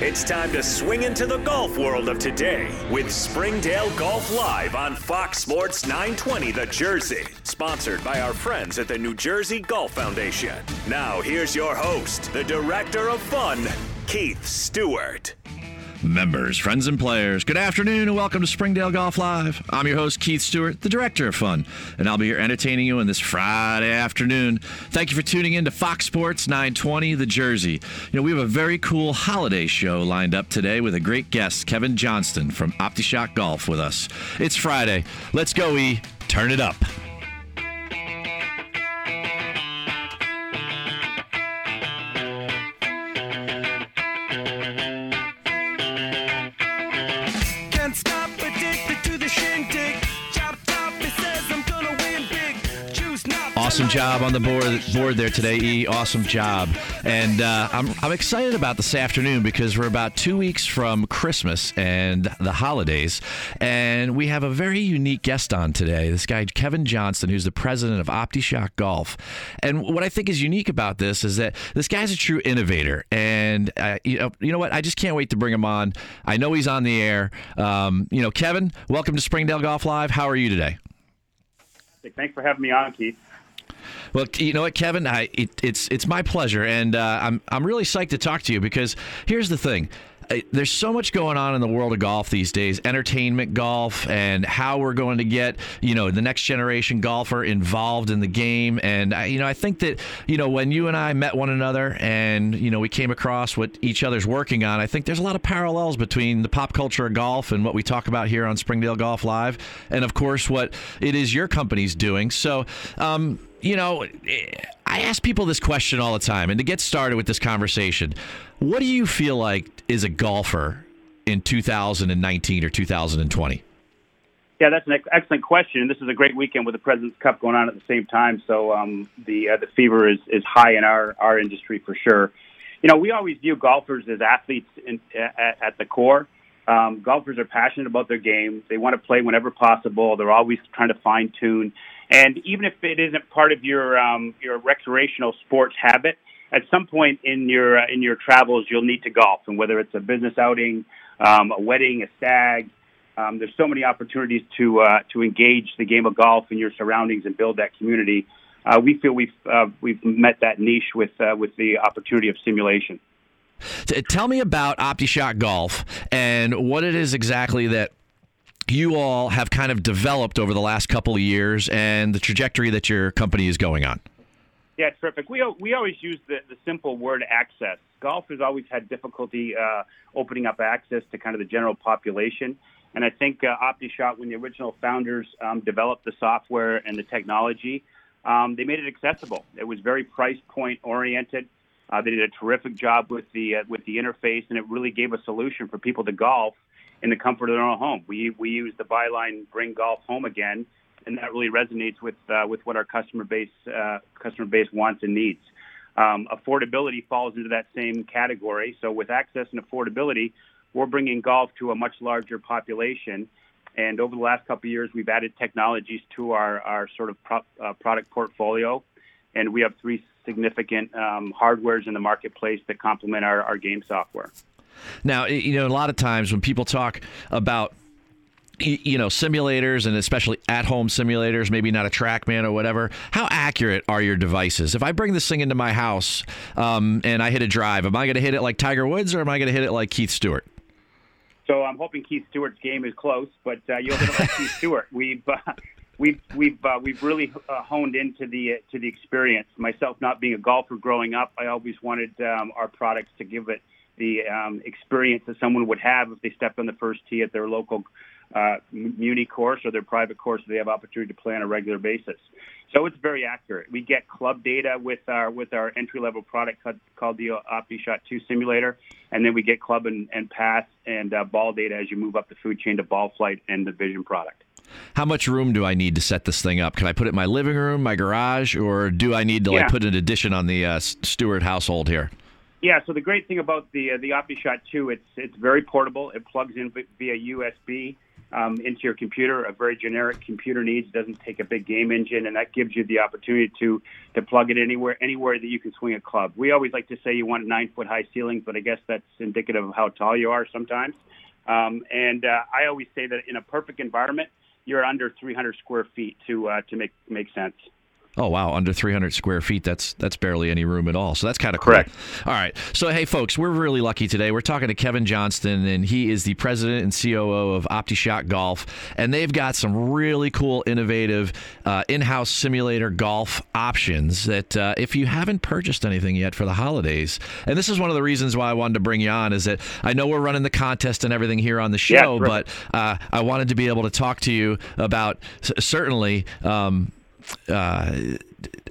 It's time to swing into the golf world of today with Springdale Golf Live on Fox Sports 920 The Jersey, sponsored by our friends at the New Jersey Golf Foundation. Now, here's your host, the director of fun, Keith Stewart. Members, friends, and players, good afternoon and welcome to Springdale Golf Live. I'm your host, Keith Stewart, the director of fun, and I'll be here entertaining you on this Friday afternoon. Thank you for tuning in to Fox Sports 920 The Jersey. You know, we have a very cool holiday show lined up today with a great guest, Kevin Johnston from OptiShot Golf, with us. It's Friday. Let's go, E. Turn it up. Awesome job on the board board there today, E. Awesome job. And uh, I'm, I'm excited about this afternoon because we're about two weeks from Christmas and the holidays. And we have a very unique guest on today. This guy, Kevin Johnston, who's the president of OptiShot Golf. And what I think is unique about this is that this guy's a true innovator. And, uh, you, know, you know what? I just can't wait to bring him on. I know he's on the air. Um, you know, Kevin, welcome to Springdale Golf Live. How are you today? Thanks for having me on, Keith. Well, you know what, Kevin, I, it, it's it's my pleasure, and uh, I'm I'm really psyched to talk to you because here's the thing. There's so much going on in the world of golf these days, entertainment golf, and how we're going to get you know the next generation golfer involved in the game. And I, you know, I think that you know when you and I met one another, and you know we came across what each other's working on. I think there's a lot of parallels between the pop culture of golf and what we talk about here on Springdale Golf Live, and of course what it is your company's doing. So. Um, you know, I ask people this question all the time, and to get started with this conversation, what do you feel like is a golfer in 2019 or 2020? Yeah, that's an ex- excellent question. This is a great weekend with the President's Cup going on at the same time, so um, the uh, the fever is, is high in our, our industry for sure. You know, we always view golfers as athletes in, at, at the core. Um, golfers are passionate about their game. They want to play whenever possible. They're always trying to fine tune. And even if it isn't part of your um, your recreational sports habit, at some point in your uh, in your travels, you'll need to golf. And whether it's a business outing, um, a wedding, a stag, um, there's so many opportunities to uh, to engage the game of golf in your surroundings and build that community. Uh, we feel we've uh, we've met that niche with uh, with the opportunity of simulation. Tell me about OptiShot Golf and what it is exactly that you all have kind of developed over the last couple of years and the trajectory that your company is going on. Yeah, terrific. We we always use the, the simple word access. Golf has always had difficulty uh, opening up access to kind of the general population, and I think uh, OptiShot, when the original founders um, developed the software and the technology, um, they made it accessible. It was very price point oriented. Uh, they did a terrific job with the uh, with the interface, and it really gave a solution for people to golf in the comfort of their own home. We we use the byline "Bring golf home again," and that really resonates with uh, with what our customer base uh, customer base wants and needs. Um, affordability falls into that same category. So with access and affordability, we're bringing golf to a much larger population. And over the last couple of years, we've added technologies to our, our sort of pro- uh, product portfolio. And we have three significant um, hardwares in the marketplace that complement our, our game software. Now, you know, a lot of times when people talk about you know simulators and especially at-home simulators maybe not a trackman or whatever how accurate are your devices if i bring this thing into my house um, and i hit a drive am i going to hit it like tiger woods or am i going to hit it like keith stewart So I'm hoping Keith Stewart's game is close, but uh, you'll hit it like Keith Stewart. We've uh, we've we've uh, we've really uh, honed into the uh, to the experience. Myself, not being a golfer growing up, I always wanted um, our products to give it the um, experience that someone would have if they stepped on the first tee at their local uh, muni course or their private course they have opportunity to play on a regular basis. So it's very accurate. We get club data with our with our entry level product called, the OptiShot 2 simulator, and then we get club and, and pass and uh, ball data as you move up the food chain to ball flight and the vision product. how much room do i need to set this thing up can i put it in my living room my garage or do i need to like put an addition on the uh, stewart household here Yeah, so the great thing about the uh, the OptiShot 2, it's it's very portable. It plugs in via USB. um, into your computer. A very generic computer needs It doesn't take a big game engine, and that gives you the opportunity to to plug it anywhere anywhere that you can swing a club. We always like to say you want nine foot high ceilings, but I guess that's indicative of how tall you are sometimes. Um, and uh, I always say that in a perfect environment, you're under 300 square feet to uh, to make make sense. Oh wow, under 300 square feet. That's that's barely any room at all. So that's kind of cool. Correct. All right. So hey, folks, we're really lucky today. We're talking to Kevin Johnston, and he is the president and COO of OptiShot Golf, and they've got some really cool, innovative uh, in-house simulator golf options. That uh, if you haven't purchased anything yet for the holidays, and this is one of the reasons why I wanted to bring you on, is that I know we're running the contest and everything here on the show, Yeah, but uh, I wanted to be able to talk to you about certainly. Um, uh,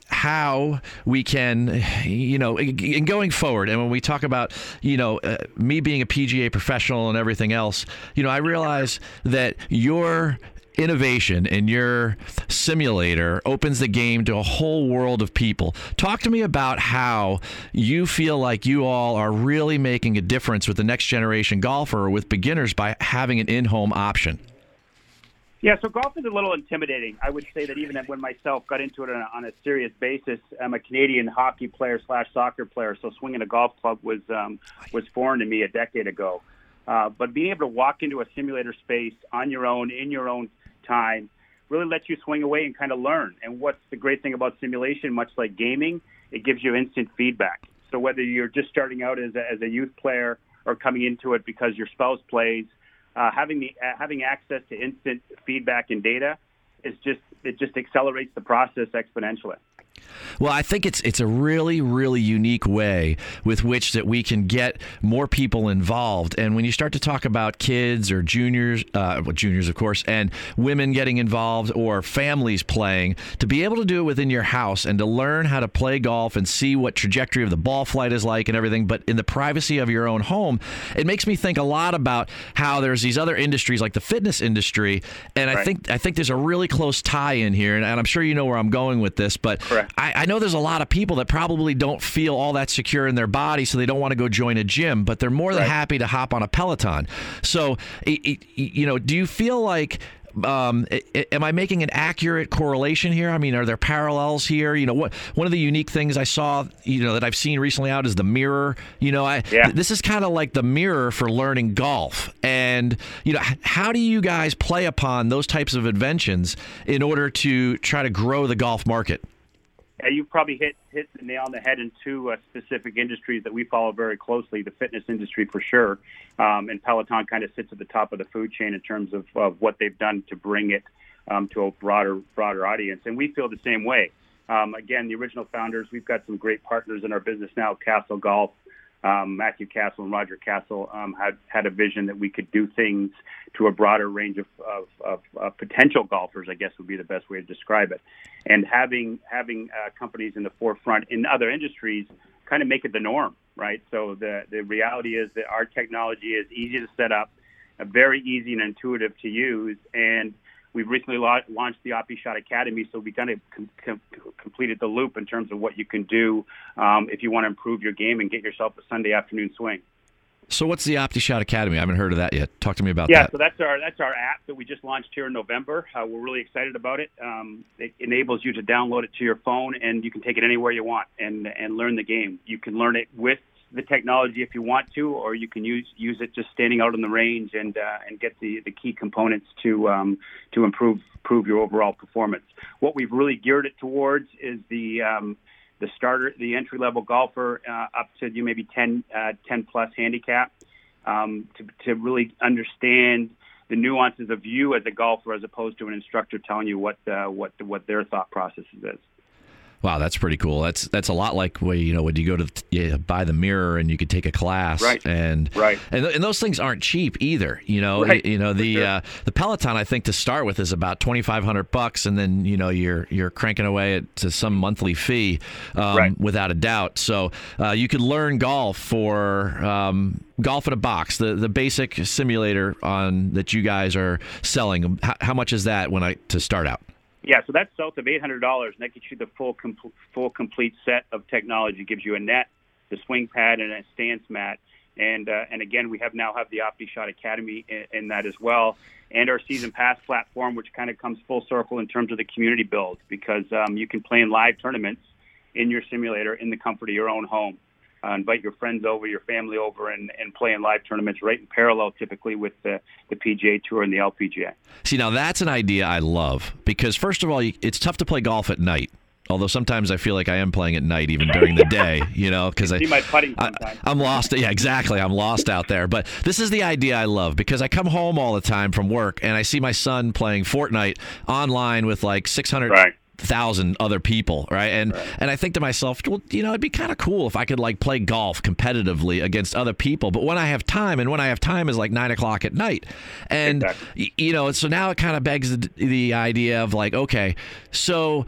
how we can, you know, in going forward, and when we talk about, you know, uh, me being a PGA professional and everything else, you know, I realize that your innovation in your simulator opens the game to a whole world of people. Talk to me about how you feel like you all are really making a difference with the next generation golfer or with beginners by having an in-home option. Yeah, so golf is a little intimidating. I would say that even when myself got into it on a, on a serious basis, I'm a Canadian hockey player slash soccer player, so swinging a golf club was um, was foreign to me a decade ago. Uh, but being able to walk into a simulator space on your own, in your own time, really lets you swing away and kind of learn. And what's the great thing about simulation, much like gaming, it gives you instant feedback. So whether you're just starting out as a, as a youth player or coming into it because your spouse plays, uh, having the uh, having access to instant feedback and data is just it just accelerates the process exponentially. Well, I think it's it's a really really unique way with which that we can get more people involved. And when you start to talk about kids or juniors, uh, well, juniors of course, and women getting involved or families playing, to be able to do it within your house and to learn how to play golf and see what trajectory of the ball flight is like and everything, but in the privacy of your own home, it makes me think a lot about how there's these other industries like the fitness industry, and I think I think there's a really close tie in here, and, and I'm sure you know where I'm going with this, but Correct. I, I know there's a lot of people that probably don't feel all that secure in their body, so they don't want to go join a gym, but they're more than Right. happy to hop on a Peloton. So, i- i- you know, do you feel like um, am I making an accurate correlation here? I mean, are there parallels here? You know, what one of the unique things I saw, you know, that I've seen recently out is the mirror. You know, I Yeah. this is kind of like the mirror for learning golf. And you know, how do you guys play upon those types of inventions in order to try to grow the golf market? Yeah, you probably hit hit the nail on the head in two uh, specific industries that we follow very closely: the fitness industry for sure, um, and Peloton kind of sits at the top of the food chain in terms of, of what they've done to bring it um, to a broader broader audience. And we feel the same way. Um, again, the original founders, we've got some great partners in our business now. Castle Golf, um, Matthew Castle and Roger Castle um, had had a vision that we could do things to a broader range of, of, of, of potential golfers. I guess would be the best way to describe it. And having having uh, companies in the forefront in other industries kind of make it the norm, right? So the the reality is that our technology is easy to set up, very easy and intuitive to use, and We've recently la- launched the OptiShot Academy, so we kind of com- com- completed the loop in terms of what you can do um, if you want to improve your game and get yourself a Sunday afternoon swing. So what's the OptiShot Academy? I haven't heard of that yet. Talk to me about Yeah, that. Yeah, so that's our that's our app that we just launched here in November. Uh, we're really excited about it. Um, it enables you to download it to your phone, and you can take it anywhere you want and and learn the game. You can learn it with the technology if you want to, or you can use use it just standing out on the range and uh, and get the, the key components to um, to improve improve your overall performance. What we've really geared it towards is the um, the starter, the entry level golfer uh, up to you maybe 10, uh, 10 plus handicap um, to, to really understand the nuances of you as a golfer as opposed to an instructor telling you what uh, what what their thought process is. Wow, that's pretty cool. That's that's a lot like when you know when you go to yeah, buy the mirror and you could take a class, Right. And Right. and, and those things aren't cheap either. You know, Right. you, you know the sure. uh, the Peloton I think to start with is about twenty five hundred bucks, and then you know you're you're cranking away at, to some monthly fee, um, Right. without a doubt. So uh, you could learn golf for. Um, Golf in a box, the the basic simulator on that you guys are selling. How, how much is that when I to start out? Yeah, so that's south of eight hundred dollars, and that gets you the full com- full complete set of technology. It gives you a net, the swing pad, and a stance mat. And uh, and again, we have now have the OptiShot Academy in, in that as well, and our season pass platform, which kind of comes full circle in terms of the community build because um, you can play in live tournaments in your simulator in the comfort of your own home. Uh, invite your friends over, your family over, and, and play in live tournaments right in parallel, typically with the, the PGA Tour and the LPGA. See, now that's an idea I love because, first of all, it's tough to play golf at night. Although sometimes I feel like I am playing at night, even during the day, you know, because I See my putting I. I'm lost. Yeah, exactly. I'm lost out there. But this is the idea I love because I come home all the time from work and I see my son playing Fortnite online with like 600 Right. Thousand other people, right? And and I think to myself, well, you know, it'd be kind of cool if I could like play golf competitively against other people. But when I have time, and when I have time is like nine o'clock at night, and Exactly. you know, so now it kind of begs the, the idea of like, okay, so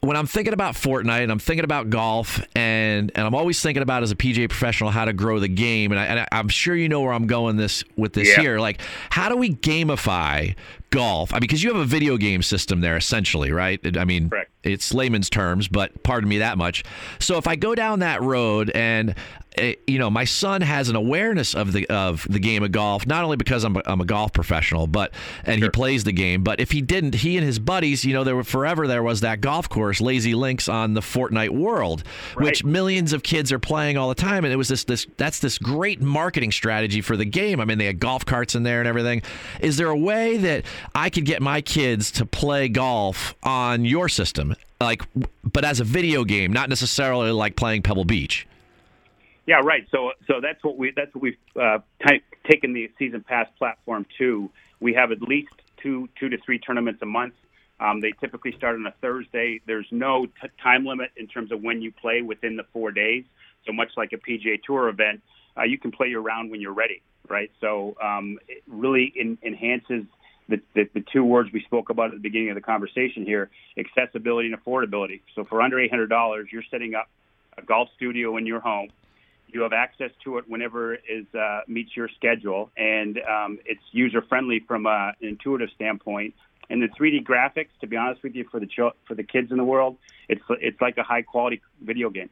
when I'm thinking about Fortnite and I'm thinking about golf and and I'm always thinking about as a PGA professional how to grow the game and, I, and I'm sure you know where I'm going this with this Yeah. here like how do we gamify golf. I mean because you have a video game system there essentially right? I mean Correct. it's layman's terms but pardon me that much. So if I go down that road and Eh, you know my son has an awareness of the of the game of golf not only because I'm a, I'm a golf professional but and he plays the game but if he didn't he and his buddies you know there were forever there was that golf course Lazy Links on the Fortnite world which millions of kids are playing all the time and it was this this that's this great marketing strategy for the game. I mean they had golf carts in there and everything. Is there a way that I could get my kids to play golf on your system? Like but as a video game not necessarily like playing Pebble Beach Yeah, right. So so that's what we that's what we've uh, t- taken the season pass platform to. We have at least two two to three tournaments a month. Um, they typically start on a Thursday. There's no t- time limit in terms of when you play within the four days. So much like a PGA Tour event, uh, you can play your round when you're ready, right? So um, it really in, enhances the, the, the two words we spoke about at the beginning of the conversation here: accessibility and affordability. So for under $800, you're setting up a golf studio in your home you have access to it whenever it uh, meets your schedule, and um, it's user friendly from uh, an intuitive standpoint. And the 3D graphics, to be honest with you, for the chil- for the kids in the world, it's it's like a high quality video game.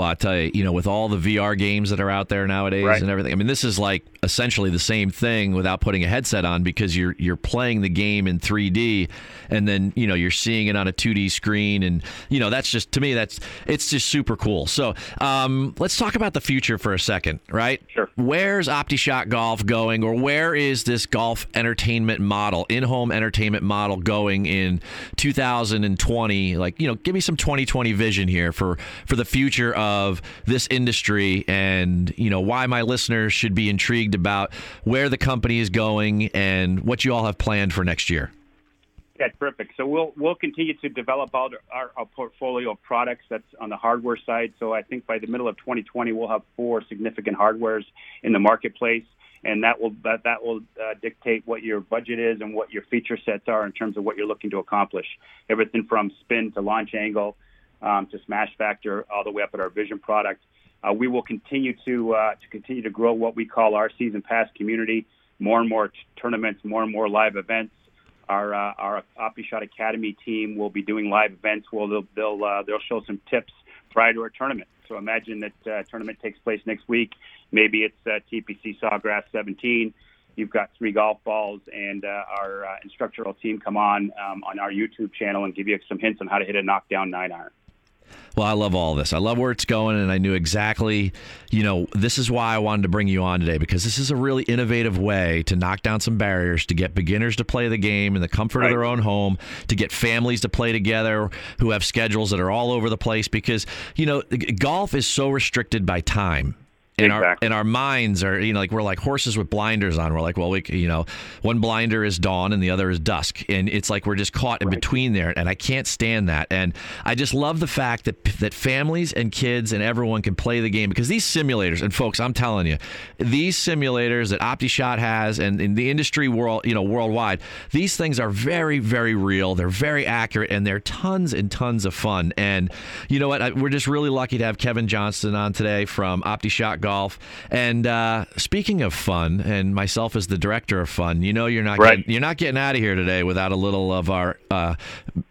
Well, I tell you, you know, with all the VR games that are out there nowadays Right. and everything, I mean, this is like essentially the same thing without putting a headset on because you're you're playing the game in 3D, and then you know you're seeing it on a 2D screen, and you know that's just to me that's it's just super cool. So um, let's talk about the future for a second, right? Sure. Where's OptiShot Golf going, or where is this golf entertainment model, in-home entertainment model going in 2020? Like, you know, give me some 2020 vision here for for the future of this industry, and you know why my listeners should be intrigued about where the company is going and what you all have planned for next year. Yeah, terrific. So we'll we'll continue to develop out our, our portfolio of products that's on the hardware side. So I think by the middle of 2020, we'll have four significant hardwares in the marketplace, and that will that that will uh, dictate what your budget is and what your feature sets are in terms of what you're looking to accomplish. Everything from spin to launch angle um, to smash factor, all the way up at our Vision product. Uh, we will continue to uh, to continue to grow what we call our season pass community. More and more t- tournaments, more and more live events. Our uh, our OptiShot Academy team will be doing live events. Where they'll they'll uh, they'll show some tips prior to our tournament. So imagine that uh, tournament takes place next week. Maybe it's uh, TPC Sawgrass 17. You've got three golf balls, and uh, our uh, instructional team come on um, on our YouTube channel and give you some hints on how to hit a knockdown nine iron. Well, I love all this. I love where it's going, and I knew exactly, you know, this is why I wanted to bring you on today because this is a really innovative way to knock down some barriers to get beginners to play the game in the comfort of their own home, to get families to play together who have schedules that are all over the place because, you know, golf is so restricted by time. And our and our minds are you know like we're like horses with blinders on. We're like well we you know one blinder is dawn and the other is dusk, and it's like we're just caught in between there. And I can't stand that. And I just love the fact that that families and kids and everyone can play the game because these simulators and folks, I'm telling you, these simulators that OptiShot has and in the industry world you know worldwide, these things are very very real. They're very accurate and they're tons and tons of fun. And you know what? I, we're just really lucky to have Kevin Johnston on today from OptiShot Golf. Golf. And uh, speaking of fun, and myself as the director of fun, you know you're not Right. getting, you're not getting out of here today without a little of our uh,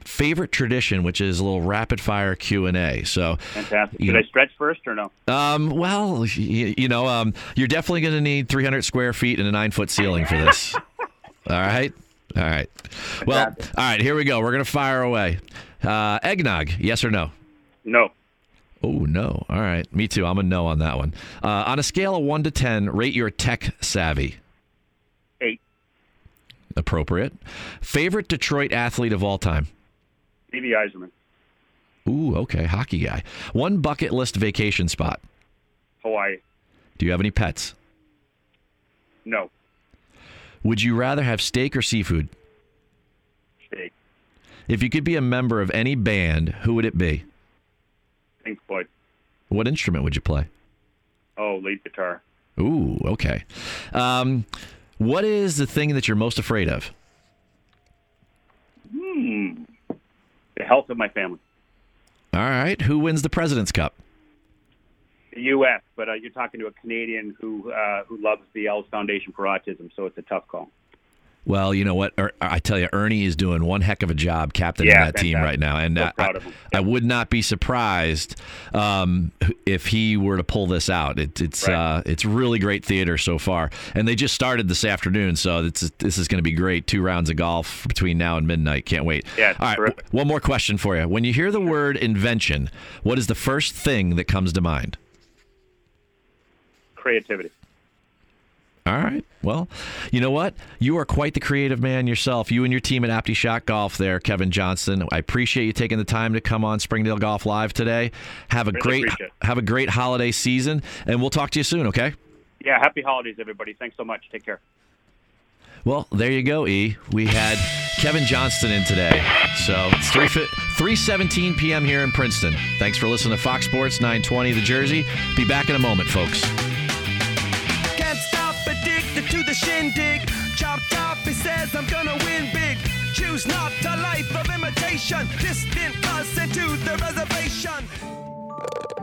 favorite tradition, which is a little rapid fire Q and A. So, Fantastic. Should I stretch first or no? um, well, you, you know, um, you're definitely going to need 300 square feet and a nine foot ceiling for this. all right. All right. Well, all Fantastic. Here we go. We're going to fire away. Uh, eggnog, yes or no? No. Oh, no. All right. Me too. I'm a no on that one. Uh, on a scale of 1 to 10, rate your tech savvy. Eight. Appropriate. Favorite Detroit athlete of all time? Stevie Yzerman. Ooh, okay. Hockey guy. One bucket list vacation spot. Hawaii. Do you have any pets? No. Would you rather have steak or seafood? Steak. If you could be a member of any band, who would it be? Pink Floyd. What instrument would you play? Oh, lead guitar. Ooh, okay. Um, what is the thing that you're most afraid of? Hmm. The health of my family. All right. Who wins the President's Cup? The U.S., but uh, you're talking to a Canadian who uh, who loves the Els Foundation for Autism, so it's a tough call. Well, you know what? Er, I tell you, Ernie is doing one heck of a job captaining Yeah, that team right now, and So uh, I. I would not be surprised um, if he were to pull this out. It, it's Right. uh, it's really great theater so far, and they just started this afternoon, so it's, this is going to be great. Two rounds of golf between now and midnight. Can't wait. Yeah, All right. terrific. One more question for you. When you hear the word invention, what is the first thing that comes to mind? Creativity. All right. Well, you know what? You are quite the creative man yourself. You and your team at OptiShot Golf there, Kevin Johnston. I appreciate you taking the time to come on Springdale Golf Live today. Have a Really great have a great holiday season and we'll talk to you soon, okay? Yeah, happy holidays, everybody. Thanks so much. Take care. Well, there you go, E. We had Kevin Johnston in today. So it's 3, 3.17 p.m. here in Princeton. Thanks for listening to Fox Sports 920 The Jersey. Be back in a moment, folks. To the shindig. Chop top, he says I'm gonna win big. Choose not a life of imitation. Distant us into the reservation.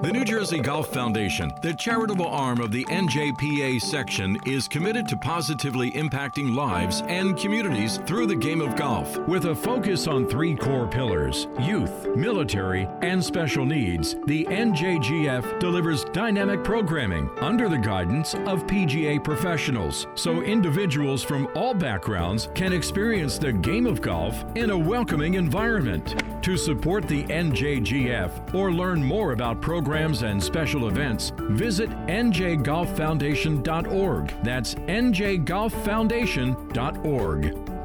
The New Jersey Golf Foundation, the charitable arm of the NJPA section, is committed to positively impacting lives and communities through the game of golf. With a focus on three core pillars youth, military, and special needs, the NJGF delivers dynamic programming under the guidance of PGA professionals so individuals from all backgrounds can experience the game of golf in a welcoming environment. To support the NJGF or learn more about programs and special events, visit njgolffoundation.org. That's njgolffoundation.org.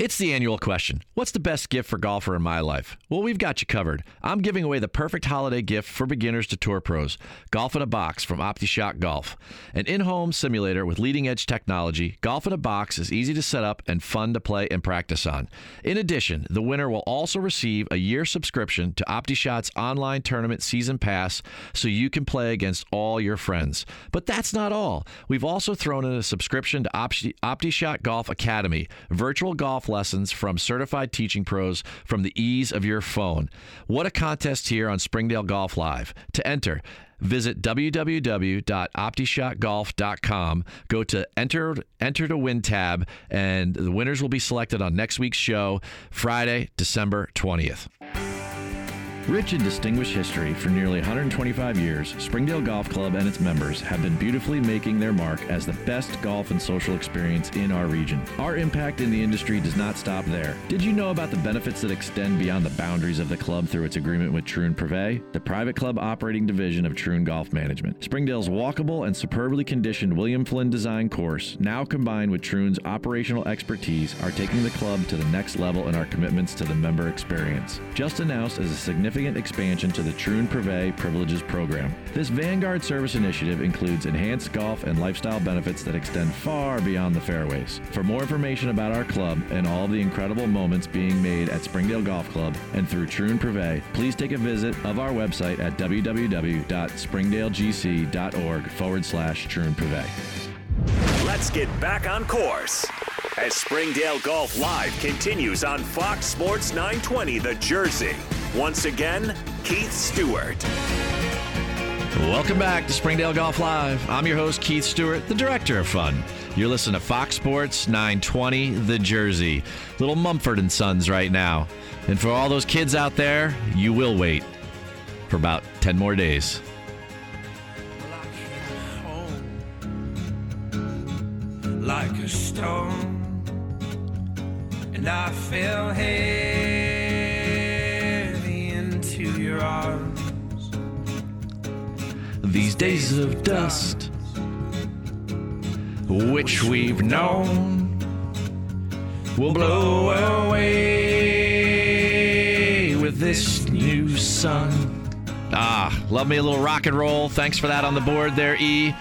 It's the annual question. What's the best gift for golfer in my life? Well, we've got you covered. I'm giving away the perfect holiday gift for beginners to tour pros. Golf in a Box from OptiShot Golf. An in-home simulator with leading-edge technology, Golf in a Box is easy to set up and fun to play and practice on. In addition, the winner will also receive a year subscription to OptiShot's online tournament season pass so you can play against all your friends. But that's not all. We've also thrown in a subscription to Opti- OptiShot Golf Academy, virtual golf lessons from certified teaching pros from the ease of your phone. What a contest here on Springdale Golf Live. To enter, visit www.optishotgolf.com. Go to enter enter to win tab and the winners will be selected on next week's show, Friday, December 20th. Rich in distinguished history for nearly 125 years, Springdale Golf Club and its members have been beautifully making their mark as the best golf and social experience in our region. Our impact in the industry does not stop there. Did you know about the benefits that extend beyond the boundaries of the club through its agreement with Troon Privé, the private club operating division of Troon Golf Management? Springdale's walkable and superbly conditioned William Flynn design course, now combined with Troon's operational expertise, are taking the club to the next level in our commitments to the member experience. Just announced as a significant expansion to the Troon Privé Privileges Program. This Vanguard service initiative includes enhanced golf and lifestyle benefits that extend far beyond the fairways. For more information about our club and all the incredible moments being made at Springdale Golf Club and through Troon Privé, please take a visit of our website at www.springdalegc.org forward slash Troon Privé. Let's get back on course as Springdale Golf Live continues on Fox Sports 920 The Jersey. Once again, Keith Stewart. Welcome back to Springdale Golf Live. I'm your host, Keith Stewart, the director of fun. You're listening to Fox Sports 920, The Jersey. Little Mumford and Sons right now. And for all those kids out there, you will wait for about 10 more days. like a stone, and I fell heavy days of dust, which we've known, will blow away with this new sun. Ah, love me a little rock and roll. Thanks for that on the board there, E.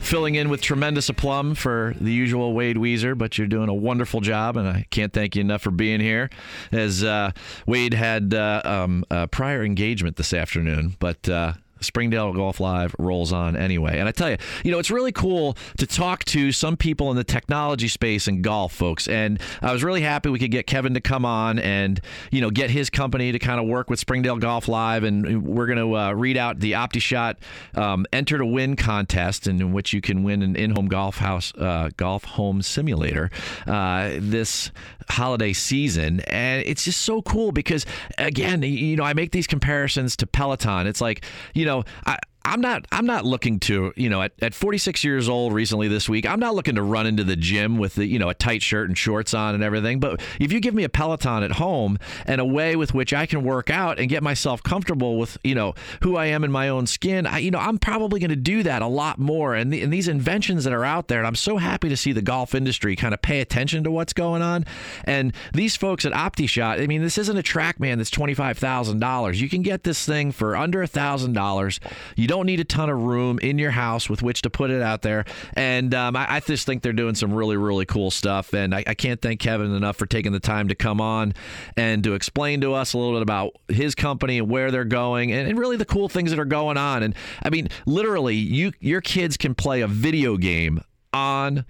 Filling in with tremendous aplomb for the usual Wade Weezer, but you're doing a wonderful job, and I can't thank you enough for being here. As uh, Wade had uh, um, a prior engagement this afternoon, but uh, Springdale Golf Live rolls on anyway. And I tell you, you know, it's really cool to talk to some people in the technology space and golf, folks. And I was really happy we could get Kevin to come on and, you know, get his company to kind of work with Springdale Golf Live. And we're going to uh, read out the OptiShot um, Enter to Win contest, in which you can win an in home golf house, uh, golf home simulator uh, this holiday season. And it's just so cool because, again, you know, I make these comparisons to Peloton. It's like, you know, I, I'm not I'm not looking to, you know, at, at 46 years old recently this week, I'm not looking to run into the gym with the, you know, a tight shirt and shorts on and everything. But if you give me a Peloton at home and a way with which I can work out and get myself comfortable with, you know, who I am in my own skin, I, you know, I'm probably going to do that a lot more. And, the, and these inventions that are out there, and I'm so happy to see the golf industry kind of pay attention to what's going on. And these folks at OptiShot, I mean, this isn't a TrackMan that's $25,000. You can get this thing for under a $1,000. You don't need a ton of room in your house with which to put it out there. And um, I, I, just think they're doing some really, really cool stuff. And I, I, can't thank Kevin enough for taking the time to come on and to explain to us a little bit about his company and where they're going and, and really the cool things that are going on. And I mean, literally, you your kids can play a video game on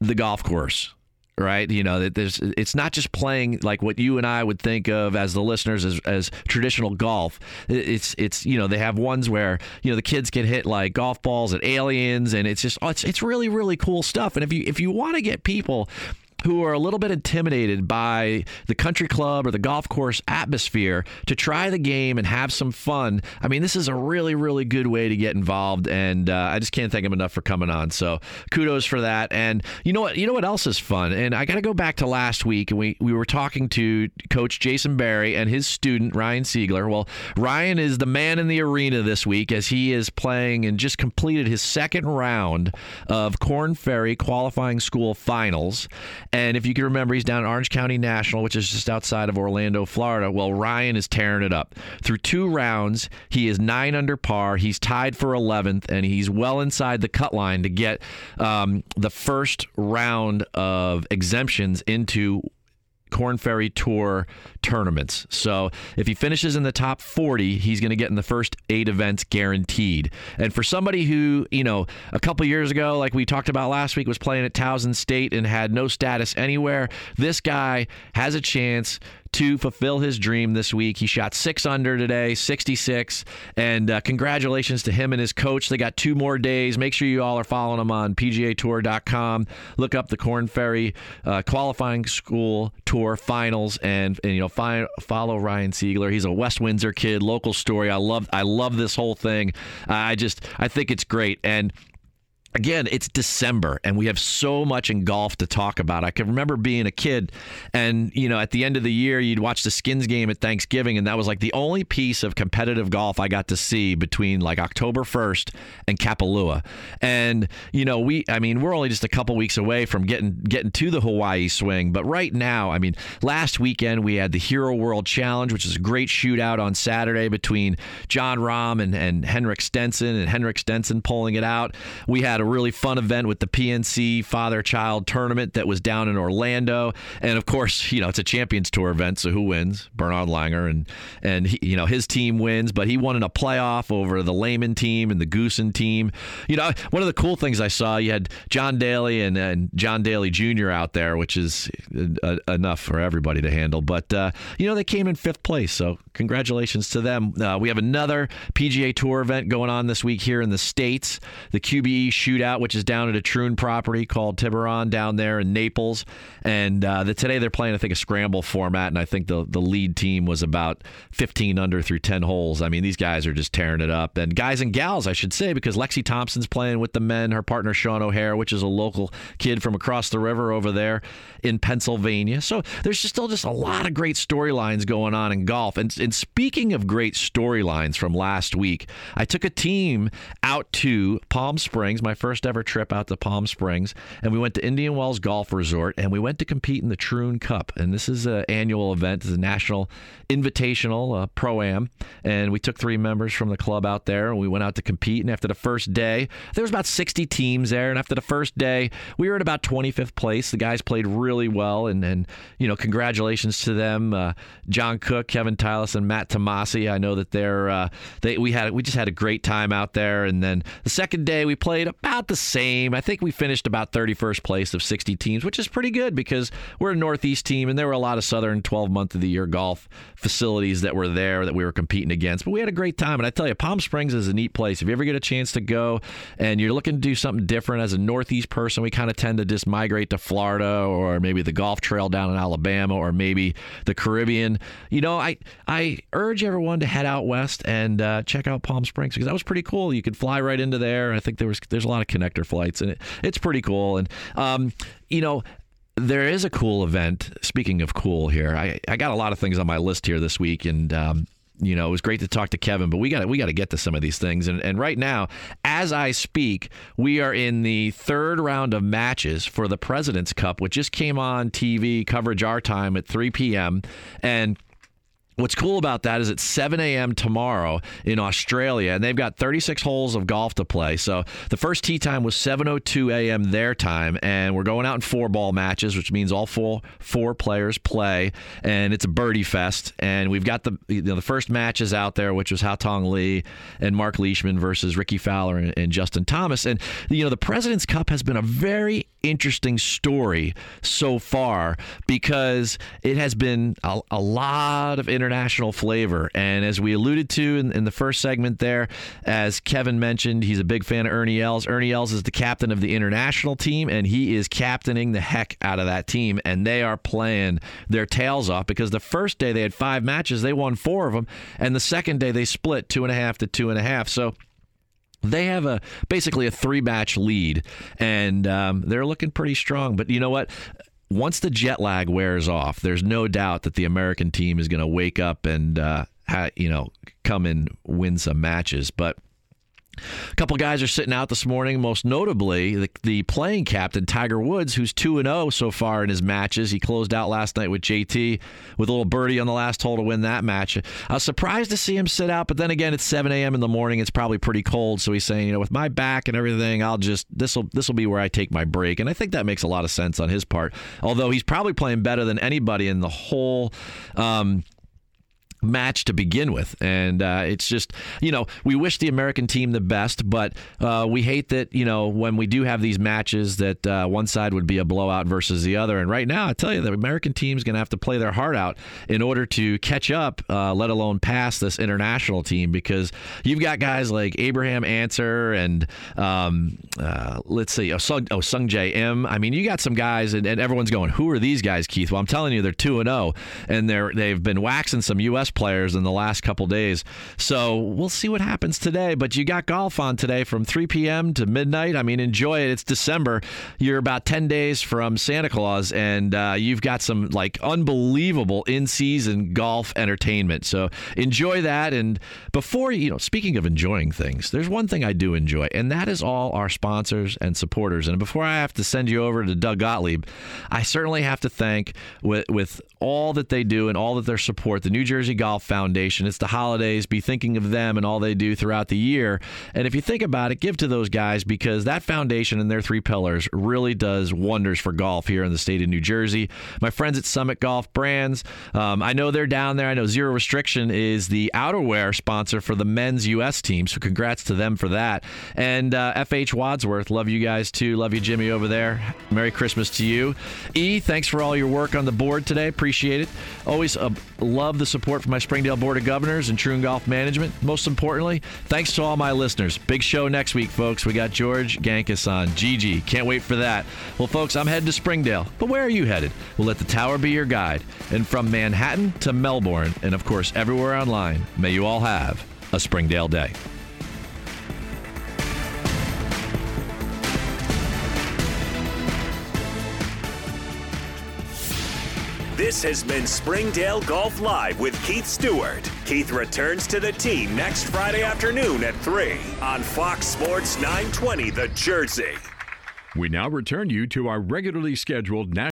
the golf course right? You know, that there's it's not just playing like what you and I would think of as the listeners as, as traditional golf. It's it's you know they have ones where you know the kids can hit like golf balls at aliens, and it's just oh, it's it's really really cool stuff. And if you if you want to get people who are a little bit intimidated by the country club or the golf course atmosphere to try the game and have some fun. I mean, this is a really, really good way to get involved, and uh, I just can't thank him enough for coming on. So kudos for that. And you know what? You know what else is fun? And I got to go back to last week, and we we were talking to Coach Jason Barry and his student Ryan Siegler. Well, Ryan is the man in the arena this week as he is playing and just completed his second round of Korn Ferry qualifying school finals. And if you can remember, he's down at Orange County National, which is just outside of Orlando, Florida. Well, Ryan is tearing it up. Through two rounds, he is nine under par. He's tied for 11th, and he's well inside the cut line to get um, the first round of exemptions into Korn Ferry Tour tournaments. So if he finishes in the top 40, he's going to get in the first eight events guaranteed. And for somebody who, you know, a couple years ago, like we talked about last week, was playing at Towson State and had no status anywhere, this guy has a chance to fulfill his dream this week. He shot six under today, 66. And uh, congratulations to him and his coach. They got two more days. Make sure you all are following them on PGAtour.com. Look up the Korn Ferry uh, qualifying school tour finals and, and you know fi- follow Ryan Siegler. He's a West Windsor kid, local story. I love I love this whole thing. I just I think it's great and again, it's December and we have so much in golf to talk about. I can remember being a kid and, you know, at the end of the year, you'd watch the Skins game at Thanksgiving, and that was like the only piece of competitive golf I got to see between like October 1st and Kapalua. And, you know, we, I mean, we're only just a couple weeks away from getting, getting to the Hawaii swing. But right now, I mean, last weekend we had the Hero World Challenge, which is a great shootout on Saturday between Jon Rahm and, and Henrik Stenson, and Henrik Stenson pulling it out. We had a really fun event with the PNC Father Child Tournament that was down in Orlando, and of course, you know it's a Champions Tour event, so who wins? Bernard Langer, and and he, you know his team wins, but he won in a playoff over the Lehman team and the Goosen team. You know, one of the cool things I saw, you had John Daly and, and John Daly Jr. out there, which is uh, enough for everybody to handle. But uh, you know they came in fifth place, so congratulations to them. Uh, we have another PGA Tour event going on this week here in the states, the QBE Shootout, which is down at a Troon property called Tiburon down there in Naples, and uh, the, today they're playing I think a scramble format, and I think the the lead team was about 15 under through 10 holes. I mean these guys are just tearing it up, and guys and gals I should say because Lexi Thompson's playing with the men, her partner Sean O'Hair, which is a local kid from across the river over there in Pennsylvania. So there's just still just a lot of great storylines going on in golf. And, and speaking of great storylines from last week, I took a team out to Palm Springs, my first ever trip out to Palm Springs, and we went to Indian Wells Golf Resort and we went to compete in the Troon Cup. And this is an annual event, it's a national invitational uh, pro am, and we took three members from the club out there and we went out to compete. And after the first day, there was about 60 teams there, and after the first day, we were at about 25th place. The guys played really well, and and you know, congratulations to them, uh, John Cook, Kevin Tyler, and Matt Tomasi. I know that they're uh, they we had we just had a great time out there, and then the second day we played about the same. I think we finished about 31st place of 60 teams, which is pretty good because we're a Northeast team, and there were a lot of Southern 12 month of the year golf facilities that were there that we were competing against. But we had a great time, and I tell you, Palm Springs is a neat place. If you ever get a chance to go and you're looking to do something different as a Northeast person, we kind of tend to just migrate to Florida or maybe the Golf Trail down in Alabama or maybe the Caribbean. You know, I I urge everyone to head out west and uh, check out Palm Springs because that was pretty cool. You could fly right into there. I think there was there's a lot of connector flights and it, it's pretty cool. And um, you know, there is a cool event. Speaking of cool, here I, I got a lot of things on my list here this week, and um, you know it was great to talk to Kevin, but we got we got to get to some of these things. And and right now, as I speak, we are in the third round of matches for the President's Cup, which just came on TV coverage our time at 3 p.m. and What's cool about that is it's 7 a.m. tomorrow in Australia, and they've got 36 holes of golf to play. So the first tee time was 7:02 a.m. their time, and we're going out in four ball matches, which means all four four players play, and it's a birdie fest. And we've got the you know, the first matches out there, which was Haotong Li and Mark Leishman versus Rickie Fowler and, and Justin Thomas. And you know the President's Cup has been a very interesting story so far because it has been a, a lot of international flavor. And as we alluded to in, in, the first segment there, as Kevin mentioned, he's a big fan of Ernie Els. Ernie Els is the captain of the international team, and he is captaining the heck out of that team. And they are playing their tails off because the first day they had five matches, they won four of them. And the second day they split two and a half to two and a half. So they have a basically a three match lead, and um, they're looking pretty strong. But you know what? Once the jet lag wears off, there's no doubt that the American team is going to wake up and uh, ha- you know come and win some matches. But a couple guys are sitting out this morning, most notably the, the playing captain, Tiger Woods, who's 2 0 so far in his matches. He closed out last night with JT with a little birdie on the last hole to win that match. I was surprised to see him sit out, but then again, it's 7 a.m. in the morning. It's probably pretty cold. So he's saying, you know, with my back and everything, I'll just, this will this will be where I take my break. And I think that makes a lot of sense on his part. Although he's probably playing better than anybody in the whole. Um, match to begin with. And uh, it's just, you know, we wish the American team the best, but uh, we hate that, you know, when we do have these matches that uh, one side would be a blowout versus the other. And right now, I tell you, the American team's going to have to play their heart out in order to catch up, uh, let alone pass this international team, because you've got guys like Abraham Ancer and um, uh, let's see, oh, Sung, oh, Sungjae Im. I mean, you got some guys, and, and everyone's going, who are these guys, Keith? Well, I'm telling you, they're 2 and 0, and they're, they've been waxing some U.S players in the last couple days. So we'll see what happens today. But you got golf on today from 3 p.m. to midnight. I mean, enjoy it. It's December. You're about 10 days from Santa Claus, and uh, you've got some like unbelievable in season golf entertainment. So enjoy that. And before, you know, speaking of enjoying things, there's one thing I do enjoy, and that is all our sponsors and supporters. And before I have to send you over to Doug Gottlieb, I certainly have to thank with, with all that they do and all that their support, the New Jersey Golf Foundation. It's the holidays. Be thinking of them and all they do throughout the year. And if you think about it, give to those guys because that foundation and their three pillars really does wonders for golf here in the state of New Jersey. My friends at Summit Golf Brands, um, I know they're down there. I know Zero Restriction is the outerwear sponsor for the men's U.S. team. So congrats to them for that. And uh, FH Wadsworth, love you guys too. Love you, Jimmy, over there. Merry Christmas to you. E, thanks for all your work on the board today. Appreciate it. Always uh, love the support from my Springdale Board of Governors and Troon Golf Management. Most importantly, thanks to all my listeners. Big show next week, folks. We got George Gankas on. GG. Can't wait for that. Well, folks, I'm heading to Springdale. But where are you headed? We'll let the tower be your guide. And from Manhattan to Melbourne, and of course, everywhere online, may you all have a Springdale day. This has been Springdale Golf Live with Keith Stewart. Keith returns to the team next Friday afternoon at 3 on Fox Sports 920 The Jersey. We now return you to our regularly scheduled national.